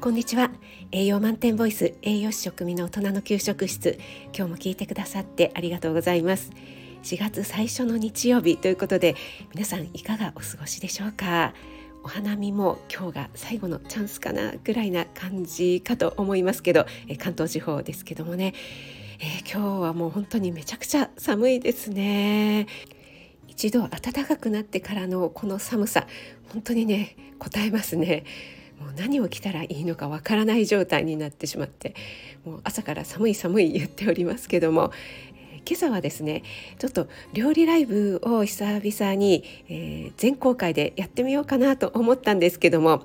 こんにちは。栄養満点ボイス栄養士食味の大人の給食室。今日も聞いてくださってありがとうございます。4月最初の日曜日ということで皆さんいかがお過ごしでしょうか？お花見も今日が最後のチャンスかなぐらいな感じかと思いますけど関東地方ですけどもね、えー、今日はもう本当にめちゃくちゃ寒いですね。一度暖かくなってからのこの寒さ本当にね答えますね。もう何を着たらいいのかわからない状態になってしまってもう朝から寒い寒い言っておりますけども、えー、今朝はですねちょっと料理ライブを久々に、えー、全公開でやってみようかなと思ったんですけども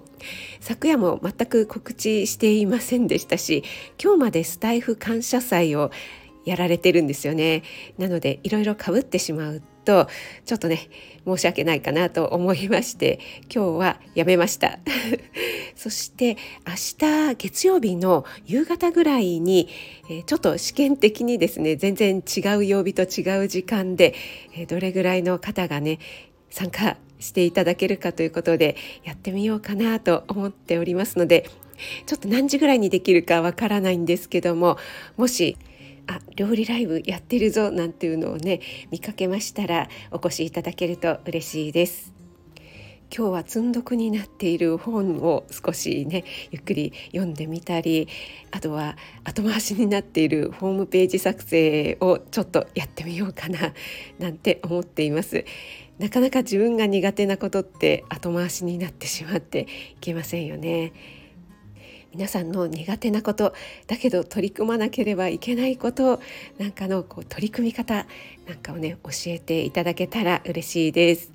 昨夜も全く告知していませんでしたし今日までスタイフ感謝祭をやられてるんですよね。なのでいろいろかぶってしまうとちょっとね申し訳ないかなと思いまして今日はやめました。そして明日月曜日の夕方ぐらいに、え、ちょっと試験的にですね全然違う曜日と違う時間で、え、どれぐらいの方がね参加していただけるかということでやってみようかなと思っておりますのでちょっと何時ぐらいにできるかわからないんですけどももしあ料理ライブやってるぞなんていうのをね見かけましたらお越しいただけると嬉しいです。今日は積んどくになっている本を少しねゆっくり読んでみたりあとは後回しになっているホームページ作成をちょっとやってみようかななんて思っていますなかなか自分が苦手なことって後回しになってしまっていけませんよね皆さんの苦手なことだけど取り組まなければいけないことなんかのこう取り組み方なんかをね教えていただけたら嬉しいです。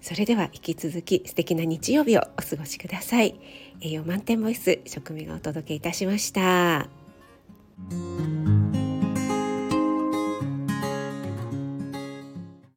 それでは引き続き素敵な日曜日をお過ごしください。栄養満点ボイス食味がお届けいたしました。